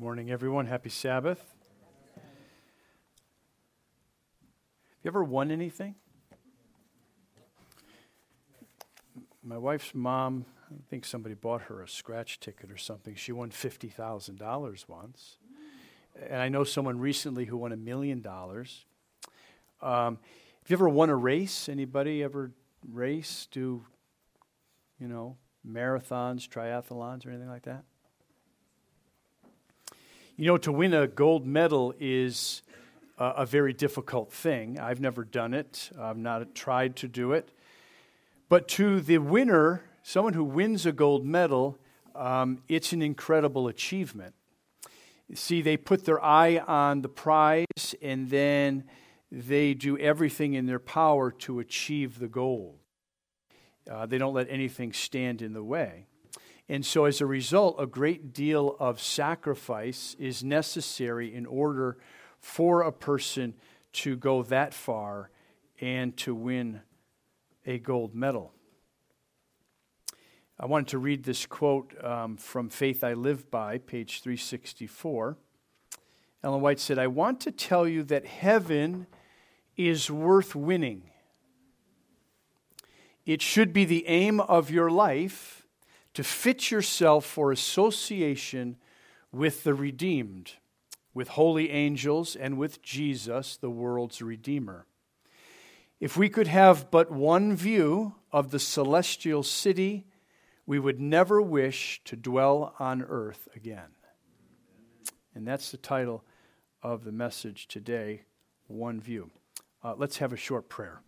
Morning, everyone. Happy Sabbath. Have you ever won anything? My wife's mom, I think somebody bought her a scratch ticket or something. She won $50,000 once. And I know someone recently who won a million dollars. Um, have you ever won a race? Anybody ever race, do, you know, marathons, triathlons, or anything like that? You know, to win a gold medal is a very difficult thing. I've never done it, I've not tried to do it. But to the winner, someone who wins a gold medal, um, it's an incredible achievement. See, they put their eye on the prize and then they do everything in their power to achieve the goal. Uh, they don't let anything stand in the way. And so, as a result, a great deal of sacrifice is necessary in order for a person to go that far and to win a gold medal. I wanted to read this quote um, from Faith I Live By, page 364. Ellen White said, I want to tell you that heaven is worth winning. It should be the aim of your life to fit yourself for association with the redeemed, with holy angels, and with Jesus, the world's Redeemer. If we could have but one view of the celestial city, we would never wish to dwell on earth again. And that's the title of the message today One View. Uh, let's have a short prayer.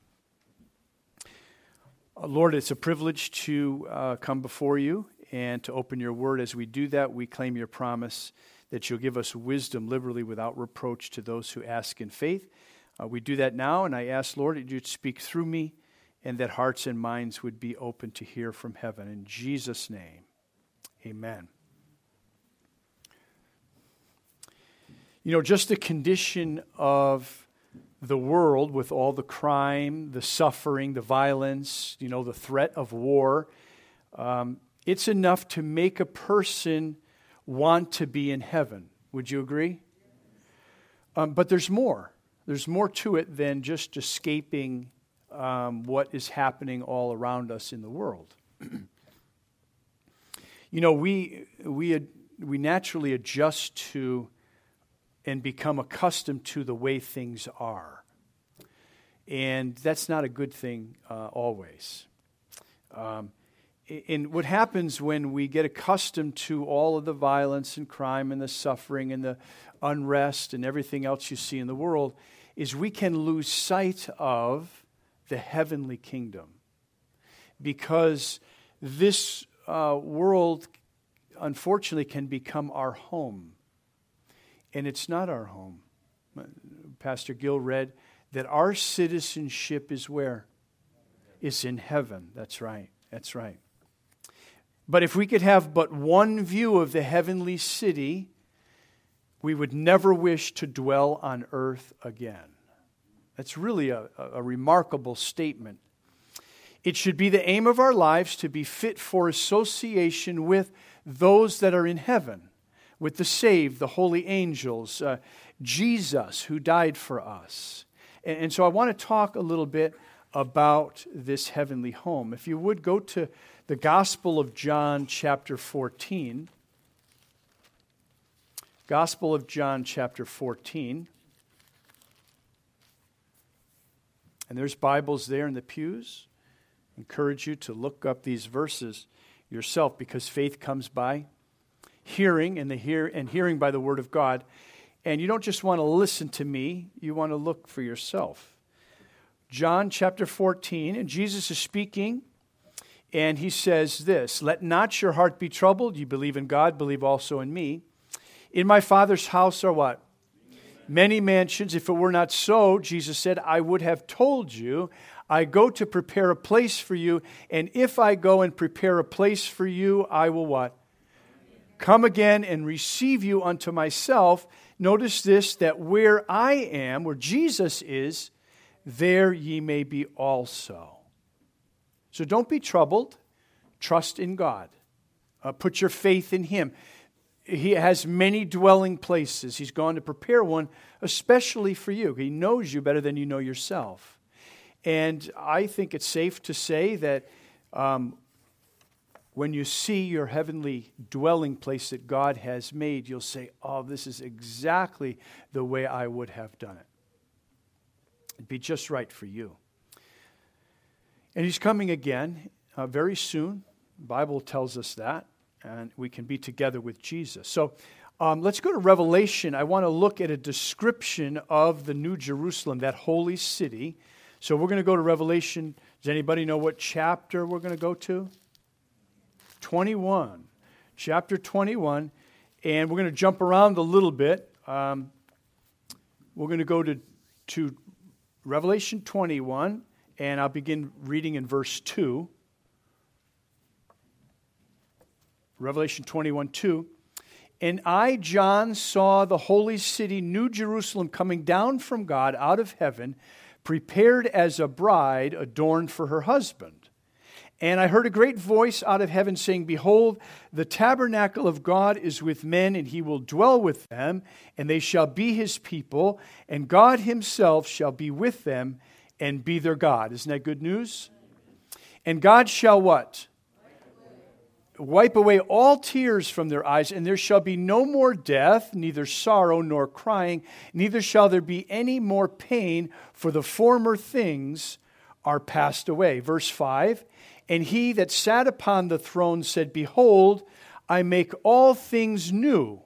Uh, Lord, it's a privilege to uh, come before you and to open your word. As we do that, we claim your promise that you'll give us wisdom liberally without reproach to those who ask in faith. Uh, we do that now, and I ask, Lord, that you'd speak through me and that hearts and minds would be open to hear from heaven. In Jesus' name, amen. You know, just the condition of the world with all the crime, the suffering, the violence, you know, the threat of war, um, it's enough to make a person want to be in heaven. Would you agree? Um, but there's more. There's more to it than just escaping um, what is happening all around us in the world. you know, we, we, we naturally adjust to and become accustomed to the way things are. And that's not a good thing uh, always. Um, and what happens when we get accustomed to all of the violence and crime and the suffering and the unrest and everything else you see in the world is we can lose sight of the heavenly kingdom because this uh, world unfortunately can become our home and it's not our home. Uh, Pastor Gill read that our citizenship is where? It's in heaven. That's right. That's right. But if we could have but one view of the heavenly city, we would never wish to dwell on earth again. That's really a, a remarkable statement. It should be the aim of our lives to be fit for association with those that are in heaven with the saved, the holy angels, uh, Jesus who died for us. And, and so I want to talk a little bit about this heavenly home. If you would go to the Gospel of John, chapter 14. Gospel of John, chapter 14. And there's Bibles there in the pews. encourage you to look up these verses yourself because faith comes by hearing and the hear and hearing by the word of God. And you don't just want to listen to me, you want to look for yourself. John chapter 14, and Jesus is speaking, and he says this Let not your heart be troubled. You believe in God, believe also in me. In my Father's house are what? Many mansions. If it were not so, Jesus said, I would have told you. I go to prepare a place for you, and if I go and prepare a place for you, I will what? Come again and receive you unto myself. Notice this that where I am, where Jesus is, there ye may be also. So don't be troubled. Trust in God. Uh, put your faith in Him. he has many dwelling places. He's gone to prepare one especially for you. He knows you better than you know yourself. And I think it's safe to say that um, when you see your heavenly dwelling place that God has made, you'll say, Oh, this is exactly the way I would have done it. It'd be just right for you. And He's coming again uh, very soon. The Bible tells us that. And we can be together with Jesus. So um, let's go to Revelation. I want to look at a description of the New Jerusalem, that holy city. So we're going to go to Revelation. Does anybody know what chapter we're going to go to? 21. Chapter 21. And we're going to jump around a little bit. Um, we're going to go to, to Revelation 21, and I'll begin reading in verse 2. Revelation 21 2. And I, John, saw the holy city, New Jerusalem, coming down from God out of heaven, prepared as a bride adorned for her husband. And I heard a great voice out of heaven saying, Behold, the tabernacle of God is with men, and he will dwell with them, and they shall be his people, and God himself shall be with them and be their God. Isn't that good news? And God shall what? Wipe away all tears from their eyes, and there shall be no more death, neither sorrow nor crying, neither shall there be any more pain, for the former things are passed away. Verse 5 and he that sat upon the throne said, Behold, I make all things new.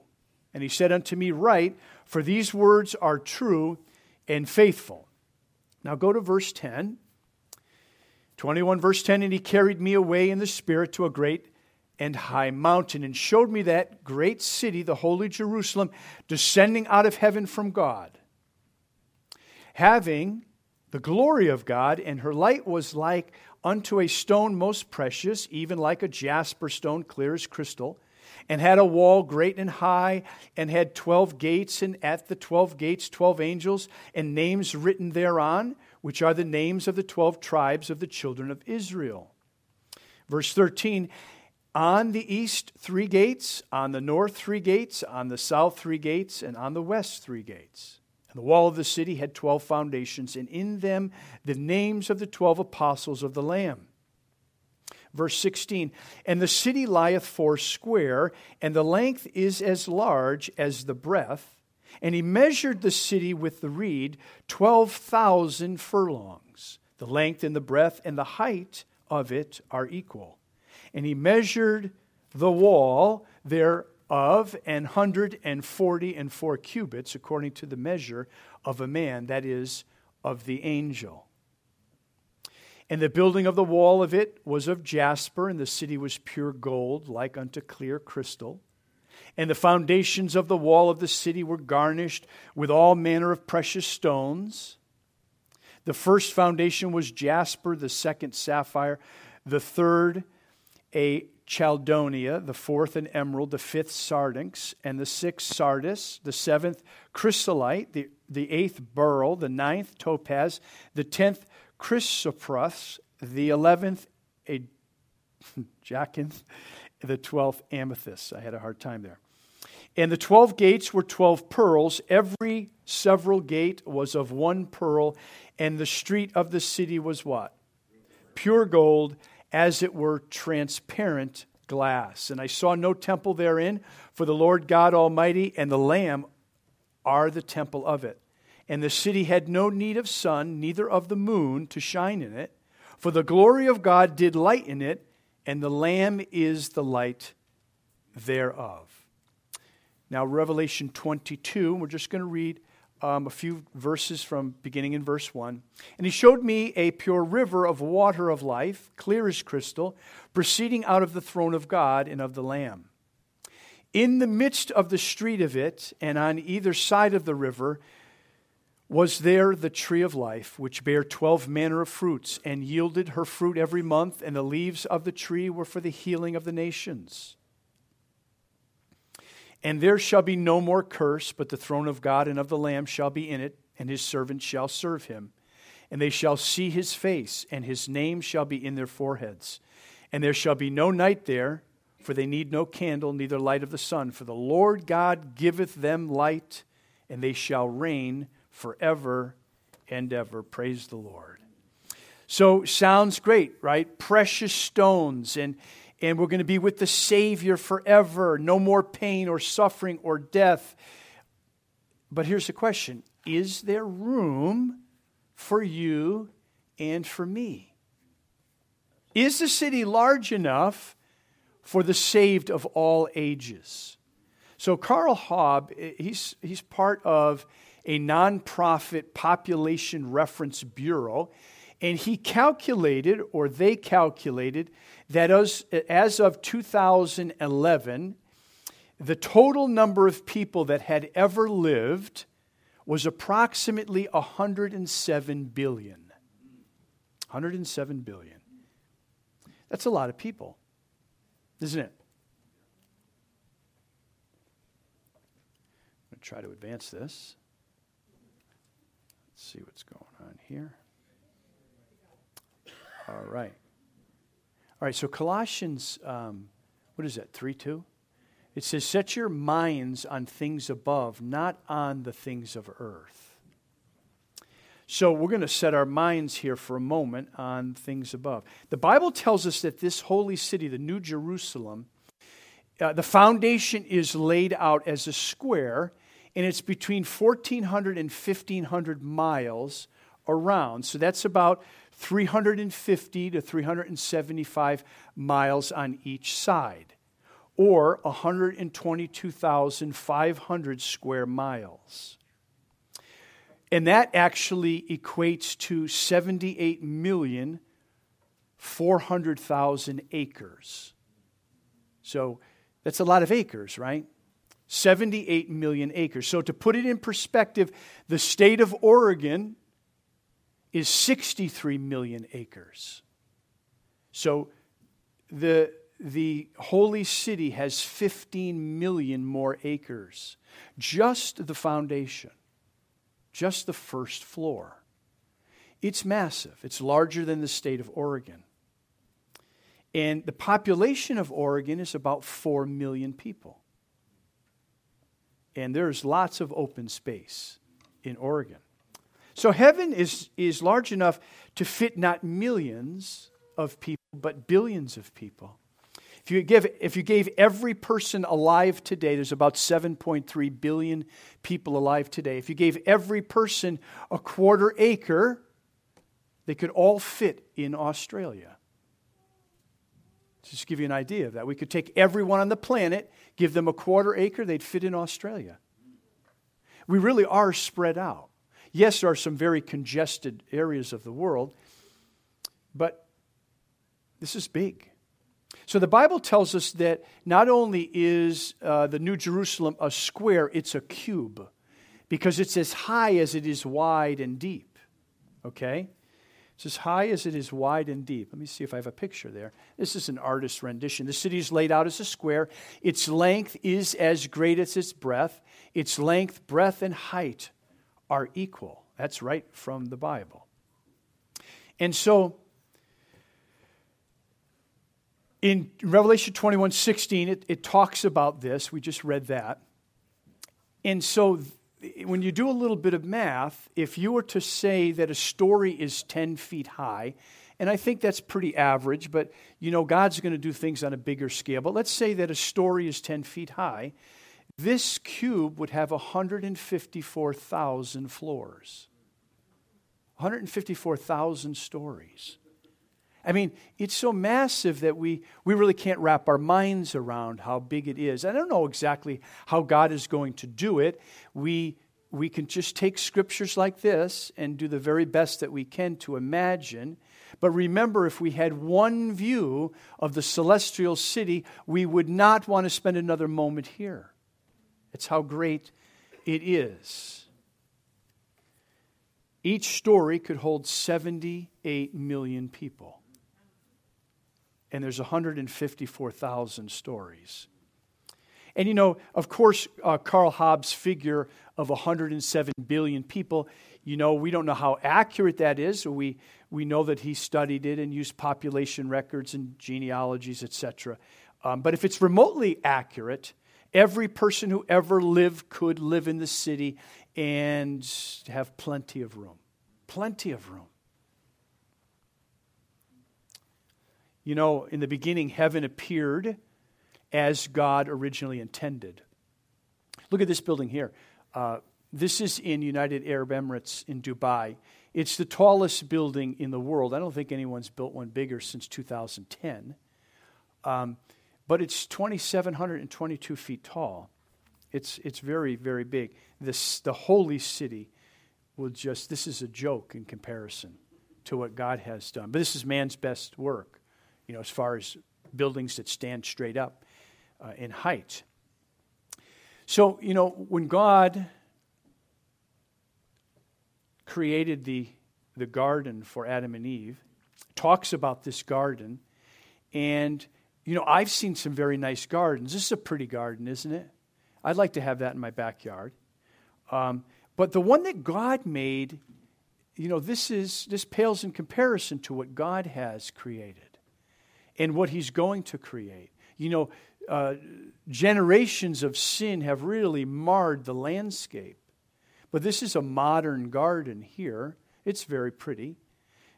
And he said unto me, Write, for these words are true and faithful. Now go to verse 10. 21 verse 10 And he carried me away in the Spirit to a great and high mountain, and showed me that great city, the holy Jerusalem, descending out of heaven from God, having the glory of God, and her light was like unto a stone most precious, even like a jasper stone, clear as crystal, and had a wall great and high, and had twelve gates, and at the twelve gates twelve angels, and names written thereon, which are the names of the twelve tribes of the children of Israel. Verse 13 On the east three gates, on the north three gates, on the south three gates, and on the west three gates. The wall of the city had 12 foundations, and in them the names of the 12 apostles of the Lamb. Verse 16 And the city lieth four square, and the length is as large as the breadth. And he measured the city with the reed, 12,000 furlongs. The length and the breadth and the height of it are equal. And he measured the wall there of an hundred and forty and four cubits, according to the measure of a man, that is, of the angel. And the building of the wall of it was of jasper, and the city was pure gold, like unto clear crystal. And the foundations of the wall of the city were garnished with all manner of precious stones. The first foundation was jasper, the second sapphire, the third a chalcedony, the fourth an emerald, the fifth sardonyx, and the sixth sardis, the seventh chrysolite, the, the eighth beryl, the ninth topaz, the tenth chrysoprase, the eleventh a jacinth, the twelfth amethyst. I had a hard time there. And the twelve gates were twelve pearls. Every several gate was of one pearl, and the street of the city was what? Pure gold as it were transparent glass. And I saw no temple therein, for the Lord God Almighty and the Lamb are the temple of it. And the city had no need of sun, neither of the moon to shine in it, for the glory of God did lighten it, and the Lamb is the light thereof. Now, Revelation 22, we're just going to read um, a few verses from beginning in verse 1. And he showed me a pure river of water of life, clear as crystal, proceeding out of the throne of God and of the Lamb. In the midst of the street of it, and on either side of the river, was there the tree of life, which bare twelve manner of fruits, and yielded her fruit every month, and the leaves of the tree were for the healing of the nations. And there shall be no more curse, but the throne of God and of the Lamb shall be in it, and his servants shall serve him. And they shall see his face, and his name shall be in their foreheads. And there shall be no night there, for they need no candle, neither light of the sun. For the Lord God giveth them light, and they shall reign forever and ever. Praise the Lord. So, sounds great, right? Precious stones, and, and we're going to be with the Savior forever. No more pain or suffering or death. But here's the question Is there room for you and for me? Is the city large enough for the saved of all ages? So, Karl Haub, eh, he's, he's part of a nonprofit population reference bureau, and he calculated, or they calculated, that as, as of 2011, the total number of people that had ever lived was approximately 107 billion. 107 billion. That's a lot of people, isn't it? I'm going to try to advance this. Let's see what's going on here. All right. All right, so Colossians, um, what is that, 3 2? It says, Set your minds on things above, not on the things of earth. So we're going to set our minds here for a moment on things above. The Bible tells us that this holy city, the New Jerusalem, uh, the foundation is laid out as a square, and it's between 1,400 and 1,500 miles around. So that's about 350 to 375 miles on each side or 122,500 square miles. And that actually equates to 78 million 400,000 acres. So that's a lot of acres, right? 78 million acres. So to put it in perspective, the state of Oregon is 63 million acres. So the the holy city has 15 million more acres. Just the foundation, just the first floor. It's massive, it's larger than the state of Oregon. And the population of Oregon is about 4 million people. And there's lots of open space in Oregon. So heaven is, is large enough to fit not millions of people, but billions of people. If you, give, if you gave every person alive today, there's about 7.3 billion people alive today. If you gave every person a quarter acre, they could all fit in Australia. Just give you an idea of that. We could take everyone on the planet, give them a quarter acre, they'd fit in Australia. We really are spread out. Yes, there are some very congested areas of the world, but this is big. So the Bible tells us that not only is uh, the New Jerusalem a square, it's a cube because it's as high as it is wide and deep. Okay? It's as high as it is wide and deep. Let me see if I have a picture there. This is an artist's rendition. The city is laid out as a square. Its length is as great as its breadth. Its length, breadth, and height are equal. That's right from the Bible. And so in Revelation 21 16, it, it talks about this. We just read that. And so when you do a little bit of math, if you were to say that a story is 10 feet high, and I think that's pretty average, but you know, God's going to do things on a bigger scale. But let's say that a story is 10 feet high. This cube would have 154,000 floors, 154,000 stories. I mean, it's so massive that we, we really can't wrap our minds around how big it is. I don't know exactly how God is going to do it. We, we can just take scriptures like this and do the very best that we can to imagine. But remember, if we had one view of the celestial city, we would not want to spend another moment here. It's how great it is. Each story could hold 78 million people and there's 154,000 stories. And you know, of course, uh, Karl Haub's figure of 107 billion people, you know, we don't know how accurate that is. We, we know that he studied it and used population records and genealogies, etc. Um, but if it's remotely accurate, every person who ever lived could live in the city and have plenty of room. Plenty of room. You know, in the beginning, heaven appeared as God originally intended. Look at this building here. Uh, this is in United Arab Emirates in Dubai. It's the tallest building in the world. I don't think anyone's built one bigger since 2010. Um, but it's 2,722 feet tall. It's, it's very, very big. This, the holy city will just, this is a joke in comparison to what God has done. But this is man's best work, you know, as far as buildings that stand straight up uh, in height. So, you know, when God created the, the garden for Adam and Eve, talks about this garden, and you know, I've seen some very nice gardens. This is a pretty garden, isn't it? I'd like to have that in my backyard. Um, but the one that God made, you know, this is this pales in comparison to what God has created and what He's going to create. You know, uh, generations of sin have really marred the landscape. But this is a modern garden here. It's very pretty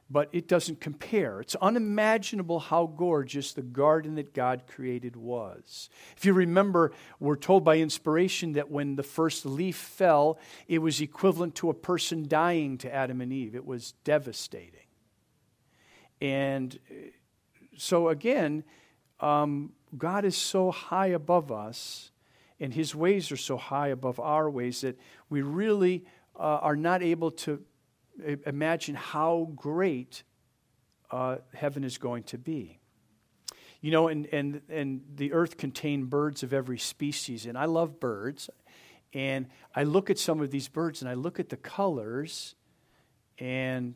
but it doesn't compare. It's unimaginable how gorgeous the garden that God created was. If you remember, we're told by inspiration that when the first leaf fell, it was equivalent to a person dying to Adam and Eve. It was devastating. And uh, so, again, um, God is so high above us, and his ways are so high above our ways that we really uh, are not able to imagine how great uh, heaven is going to be. You know, and, and, and the earth contained birds of every species, and I love birds. And I look at some of these birds and I look at the colors, and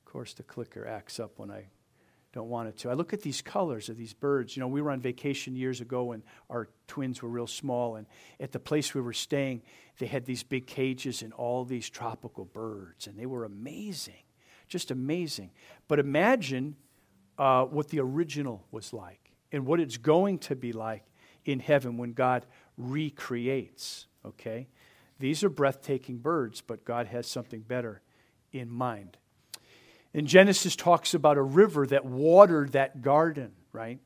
of course, the clicker acts up when I don't want it to. I look at these colors of these birds. You know, we were on vacation years ago when our twins were real small, and at the place we were staying, they had these big cages and all these tropical birds, and they were amazing, just amazing. But imagine uh, what the original was like and what it's going to be like in heaven when God recreates, okay? These are breathtaking birds, but God has something better in mind. And Genesis talks about a river that watered that garden, right?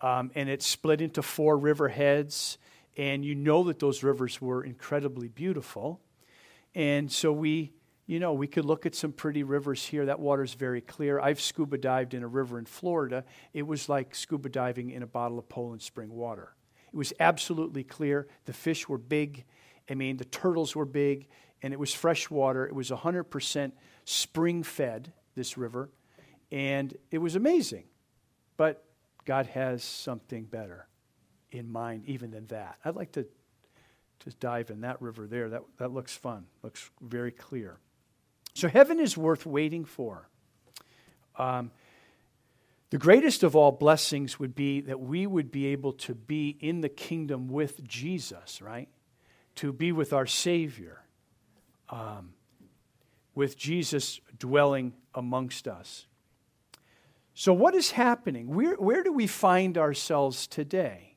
Um, and it split into four river heads. And you know that those rivers were incredibly beautiful. And so we, you know, we could look at some pretty rivers here. That water's very clear. I've scuba dived in a river in Florida. It was like scuba diving in a bottle of Poland Spring water. It was absolutely clear. The fish were big. I mean, the turtles were big. And it was fresh water. It was 100% spring fed this river, and it was amazing. But God has something better in mind, even than that. I'd like to just dive in that river there. That, that looks fun, looks very clear. So, heaven is worth waiting for. Um, the greatest of all blessings would be that we would be able to be in the kingdom with Jesus, right? To be with our Savior. Um, with Jesus dwelling amongst us. So, what is happening? Where, where do we find ourselves today?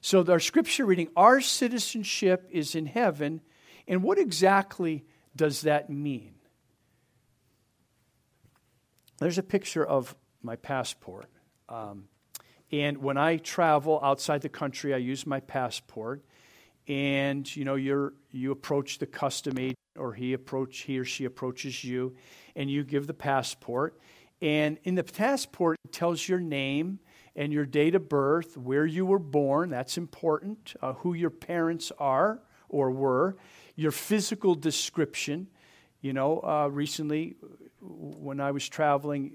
So, our scripture reading, our citizenship is in heaven. And what exactly does that mean? There's a picture of my passport. Um, and when I travel outside the country, I use my passport. And you know, you're, you approach the custom agent or he approach he or she approaches you and you give the passport. And in the passport it tells your name and your date of birth where you were born that's important uh, who your parents are or were your physical description. You know uh, recently when i was traveling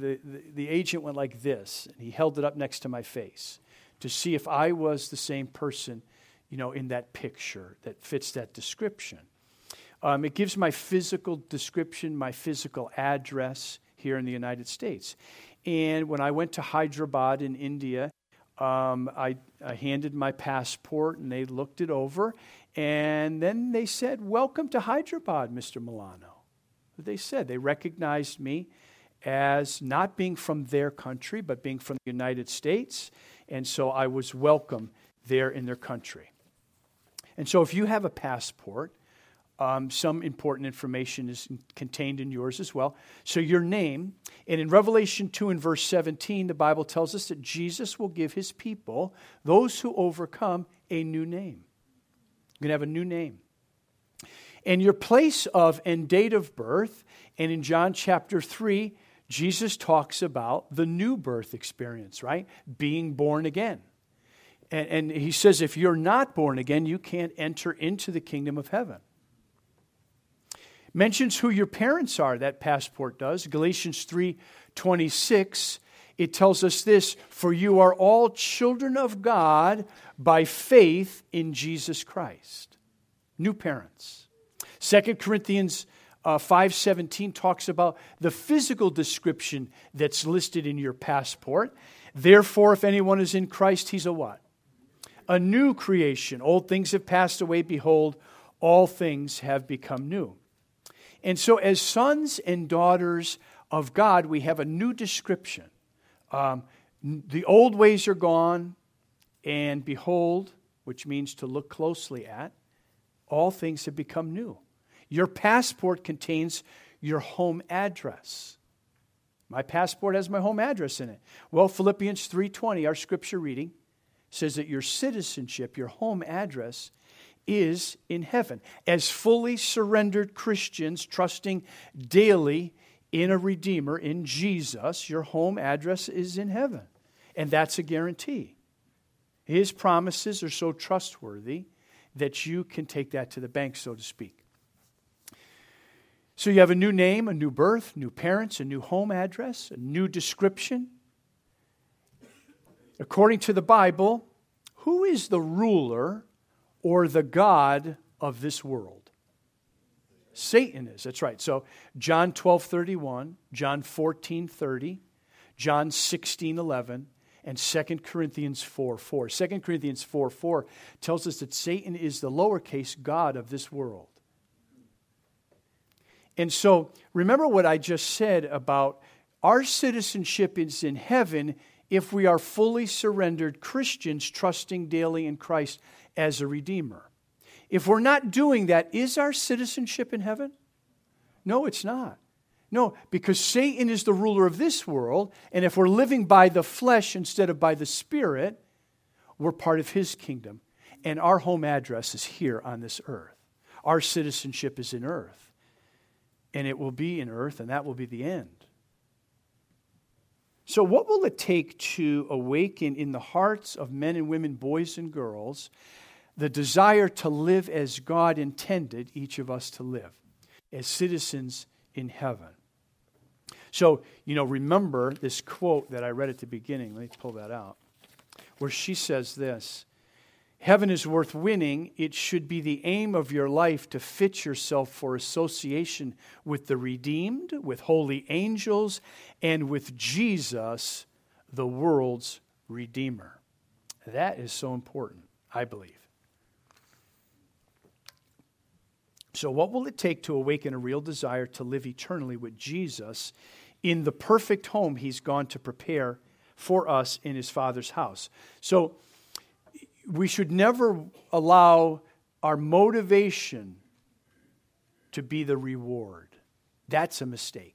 the, the, the agent went like this and he held it up next to my face to see if i was the same person you know in that picture that fits that description um, it gives my physical description, my physical address here in the United States. And when I went to Hyderabad in India, um, I, I, handed my passport and they looked it over. And then they said, Welcome to Hyderabad, Mr. Milano. They said, they recognized me. as not being from their country, but being from the United States. And so I was welcome there in their country. And so if you have a passport, um, some important information is contained in yours as well. So, your name, and in Revelation 2 and verse 17, the Bible tells us that Jesus will give his people, those who overcome, a new name. You're going to have a new name. And your place of and date of birth, and in John chapter 3, Jesus talks about the new birth experience, right? Being born again. And, and he says, if you're not born again, you can't enter into the kingdom of heaven. Mentions who your parents are that passport does. Galatians 3.26 it tells us this for you are all children of god by faith in jesus christ. New parents. 2 corinthians uh, 5.17 talks about the physical description that's listed in your passport. Therefore if anyone is in christ he's a what a new creation old things have passed away behold all things have become new and so, as sons and daughters of God, we have a new description. Um, the old ways are gone, and behold, which means to look closely at, all things have become new. Your passport contains your home address. My passport has my home address in it. Well, Philippians 3:20, our scripture reading, says that your citizenship, your home address is in heaven. As fully surrendered Christians, trusting daily in a Redeemer, in Jesus, your home address is in heaven. And that's a guarantee. His promises are so trustworthy that you can take that to the bank, so to speak. So you have a new name, a new birth, new parents, a new home address, a new description. According to the Bible, who is the ruler or the God of this world? Satan is. That's right. So John 12 31, John 14 30, John 16 11, and 2 Corinthians 4 4. 2 Corinthians 4 4 tells us that Satan is the lowercase God of this world. And so remember what I just said about our citizenship is in heaven if we are fully surrendered Christians trusting daily in Christ as a redeemer. If we're not doing that, is our citizenship in heaven? No, it's not. No, because Satan is the ruler of this world, and if we're living by the flesh instead of by the spirit, we're part of his kingdom. And our home address is here on this earth. Our citizenship is in earth. And it will be in earth, and that will be the end. So, what will it take to awaken in the hearts of men and women, boys and girls, the desire to live as God intended each of us to live, as citizens in heaven. So, you know, remember this quote that I read at the beginning. Let me pull that out. Where she says this Heaven is worth winning. It should be the aim of your life to fit yourself for association with the redeemed, with holy angels, and with Jesus, the world's Redeemer. That is so important, I believe. So, what will it take to awaken a real desire to live eternally with Jesus in the perfect home he's gone to prepare for us in his Father's house? So, we should never allow our motivation to be the reward. That's a mistake.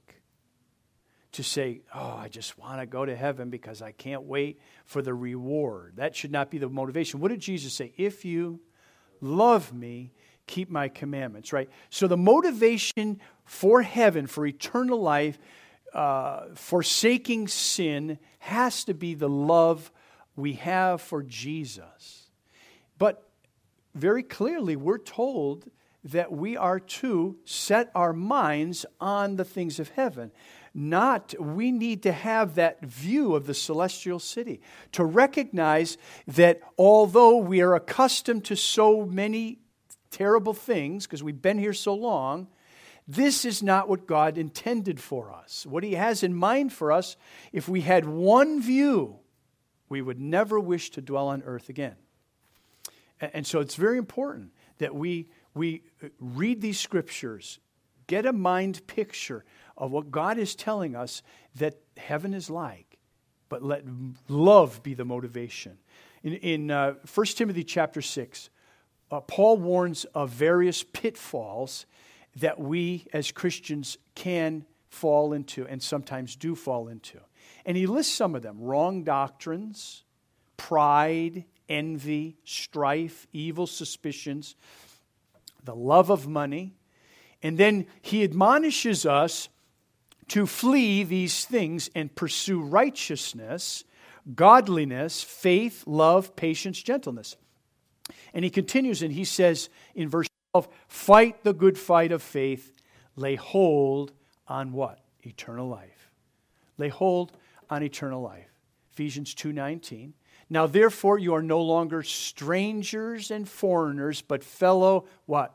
To say, oh, I just want to go to heaven because I can't wait for the reward. That should not be the motivation. What did Jesus say? If you love me, keep my commandments, right? So the motivation for heaven, for eternal life, uh, forsaking sin, has to be the love we have for Jesus. But very clearly, we're told that we are to set our minds on the things of heaven. Not, we need to have that view of the celestial city, to recognize that although we are accustomed to so many terrible things because we've been here so long, this is not what God intended for us. What He has in mind for us, if we had one view, we would never wish to dwell on earth again. And so it's very important that we, we read these scriptures, get a mind picture of what God is telling us that heaven is like, but let love be the motivation. In, in uh, 1 Timothy chapter 6, uh, Paul warns of various pitfalls that we as Christians can fall into and sometimes do fall into. And he lists some of them wrong doctrines, pride, envy, strife, evil suspicions, the love of money. And then he admonishes us to flee these things and pursue righteousness, godliness, faith, love, patience, gentleness. And he continues and he says in verse 12, fight the good fight of faith, lay hold on what? Eternal life. Lay hold on eternal life. Ephesians 2:19. Now therefore you are no longer strangers and foreigners, but fellow what?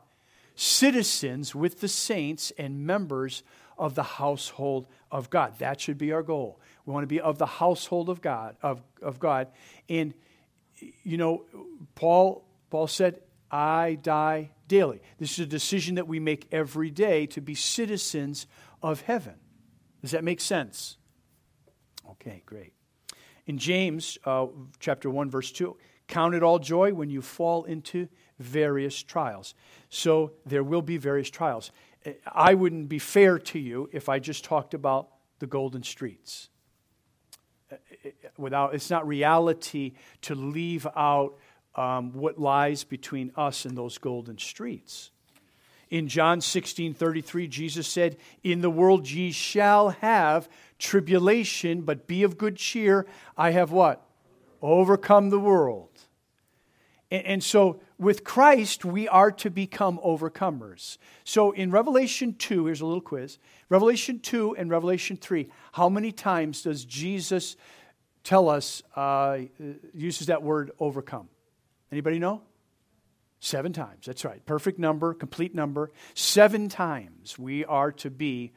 Citizens with the saints and members of the household of God. That should be our goal. We want to be of the household of God, of, of God. And you know, Paul Paul said, I die daily. This is a decision that we make every day to be citizens of heaven. Does that make sense? Okay, great. In James uh, chapter 1, verse 2, count it all joy when you fall into various trials. So there will be various trials. I wouldn't be fair to you if I just talked about the golden streets. Uh, without, it's not reality to leave out um, what lies between us and those golden streets. In John 16 33, Jesus said, In the world ye shall have tribulation, but be of good cheer. I have what? Overcome the world. And, so with Christ, we are to become overcomers. So in Revelation 2, here's a little quiz Revelation 2 and Revelation 3, how many times does Jesus tell us, uh, uses that word overcome? Anybody know? Seven times. That's right. Perfect number, complete number. Seven times we are to be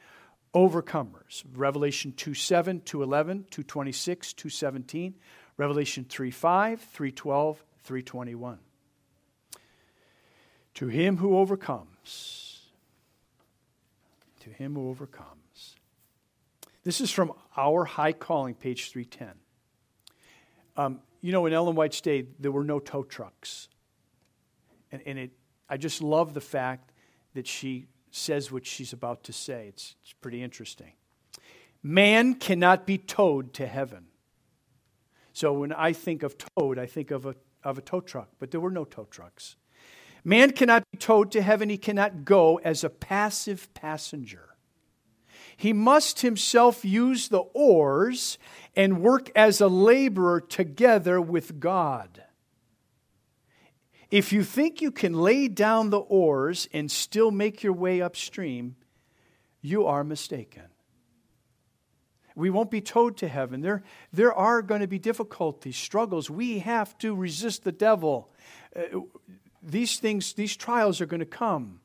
overcomers. Revelation 2 7, 2 11, 2 26, 2 17, Revelation 3 5, 3 12, 3 21. To him who overcomes, to him who overcomes. This is from Our High Calling, page 310. Um, you know, in Ellen White's day, there were no tow trucks. And, and it, I just love the fact that she says what she's about to say. It's, it's pretty interesting. Man cannot be towed to heaven. So when I think of towed, I think of a, of a tow truck, but there were no tow trucks. Man cannot be towed to heaven, he cannot go as a passive passenger. He must himself use the oars and work as a laborer together with God. If you think you can lay down the oars and still make your way upstream, you are mistaken. We won't be towed to heaven. There, there are going to be difficulties, struggles. We have to resist the devil. Uh, these things, these trials are going to come.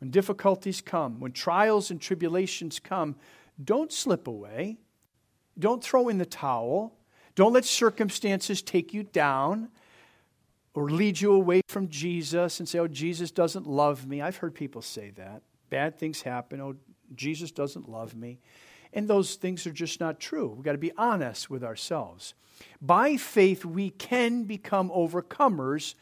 When difficulties come, when trials and tribulations come, don't slip away. Don't throw in the towel. Don't let circumstances take you down or lead you away from Jesus and say, oh, Jesus doesn't love me. I've heard people say that. Bad things happen. Oh, Jesus doesn't love me. And those things are just not true. We've got to be honest with ourselves. By faith, we can become overcomers.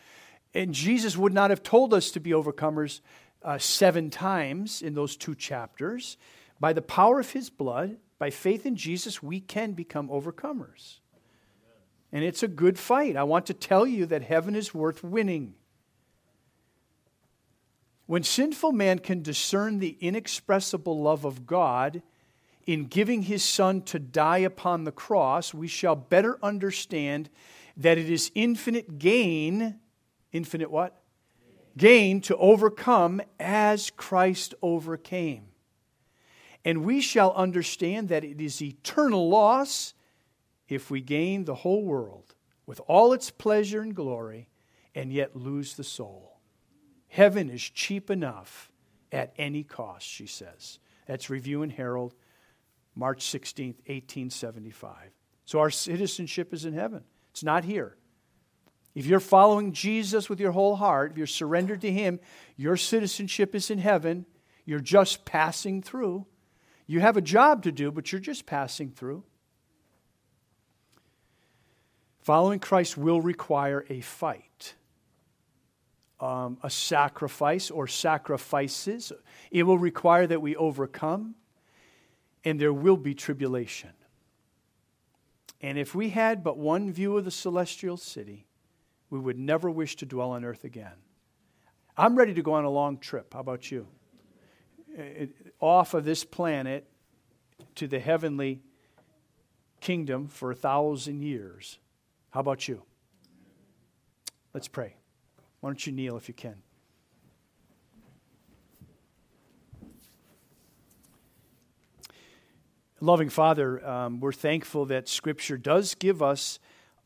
And Jesus would not have told us to be overcomers uh, seven times in those two chapters. By the power of his blood, by faith in Jesus, we can become overcomers. And it's a good fight. I want to tell you that heaven is worth winning. When sinful man can discern the inexpressible love of God in giving his Son to die upon the cross, we shall better understand that it is infinite gain, infinite what? Gain to overcome as Christ overcame. And we shall understand that it is eternal loss if we gain the whole world with all its pleasure and glory and yet lose the soul. Heaven is cheap enough at any cost, she says. That's Review and Herald, March 16th, 1875. So our citizenship is in heaven, it's not here. If you're following Jesus with your whole heart, if you're surrendered to Him, your citizenship is in heaven. You're just passing through. You have a job to do, but you're just passing through. Following Christ will require a fight, um, a sacrifice or sacrifices. It will require that we overcome, and there will be tribulation. And if we had but one view of the celestial city, we would never wish to dwell on earth again. I'm ready to go on a long trip. How about you? It, off of this planet to the heavenly kingdom for a thousand years. How about you? Let's pray. Why don't you kneel if you can? Loving Father, um, we're thankful that Scripture does give us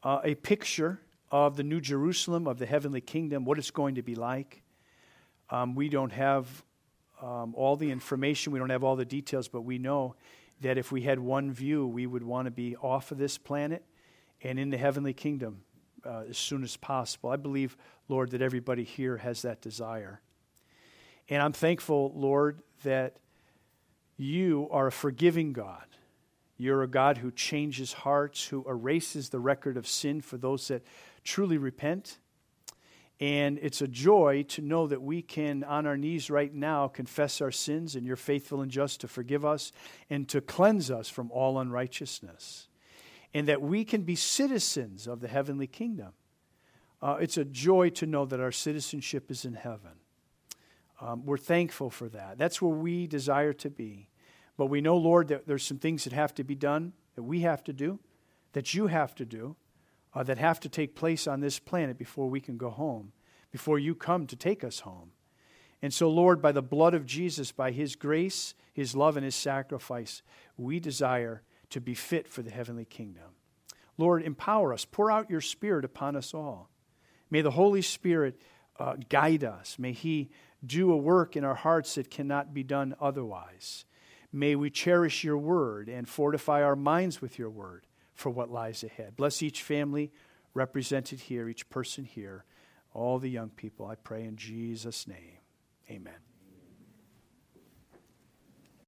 uh, a picture of the New Jerusalem, of the heavenly kingdom, what it's going to be like. Um, we don't have um, all the information, we don't have all the details, but we know that if we had one view, we would want to be off of this planet and in the heavenly kingdom uh, as soon as possible. I believe, Lord, that everybody here has that desire. And I'm thankful, Lord, that you are a forgiving God. You're a God who changes hearts, who erases the record of sin for those that truly repent. And it's a joy to know that we can, on our knees right now, confess our sins, and you're faithful and just to forgive us and to cleanse us from all unrighteousness and that we can be citizens of the heavenly kingdom. Uh, it's a joy to know that our citizenship is in heaven. Um, we're thankful for that. That's where we desire to be. But we know, Lord, that there's some things that have to be done, that we have to do, that you have to do, uh, that have to take place on this planet before we can go home, before you come to take us home. And so, Lord, by the blood of Jesus, by his grace, his love, and his sacrifice, we desire to be fit for the heavenly kingdom. Lord, empower us. Pour out your Spirit upon us all. May the Holy Spirit uh, guide us. May He do a work in our hearts that cannot be done otherwise. May we cherish your word and fortify our minds with your word for what lies ahead. Bless each family represented here, each person here, all the young people. I pray in Jesus' name. Amen.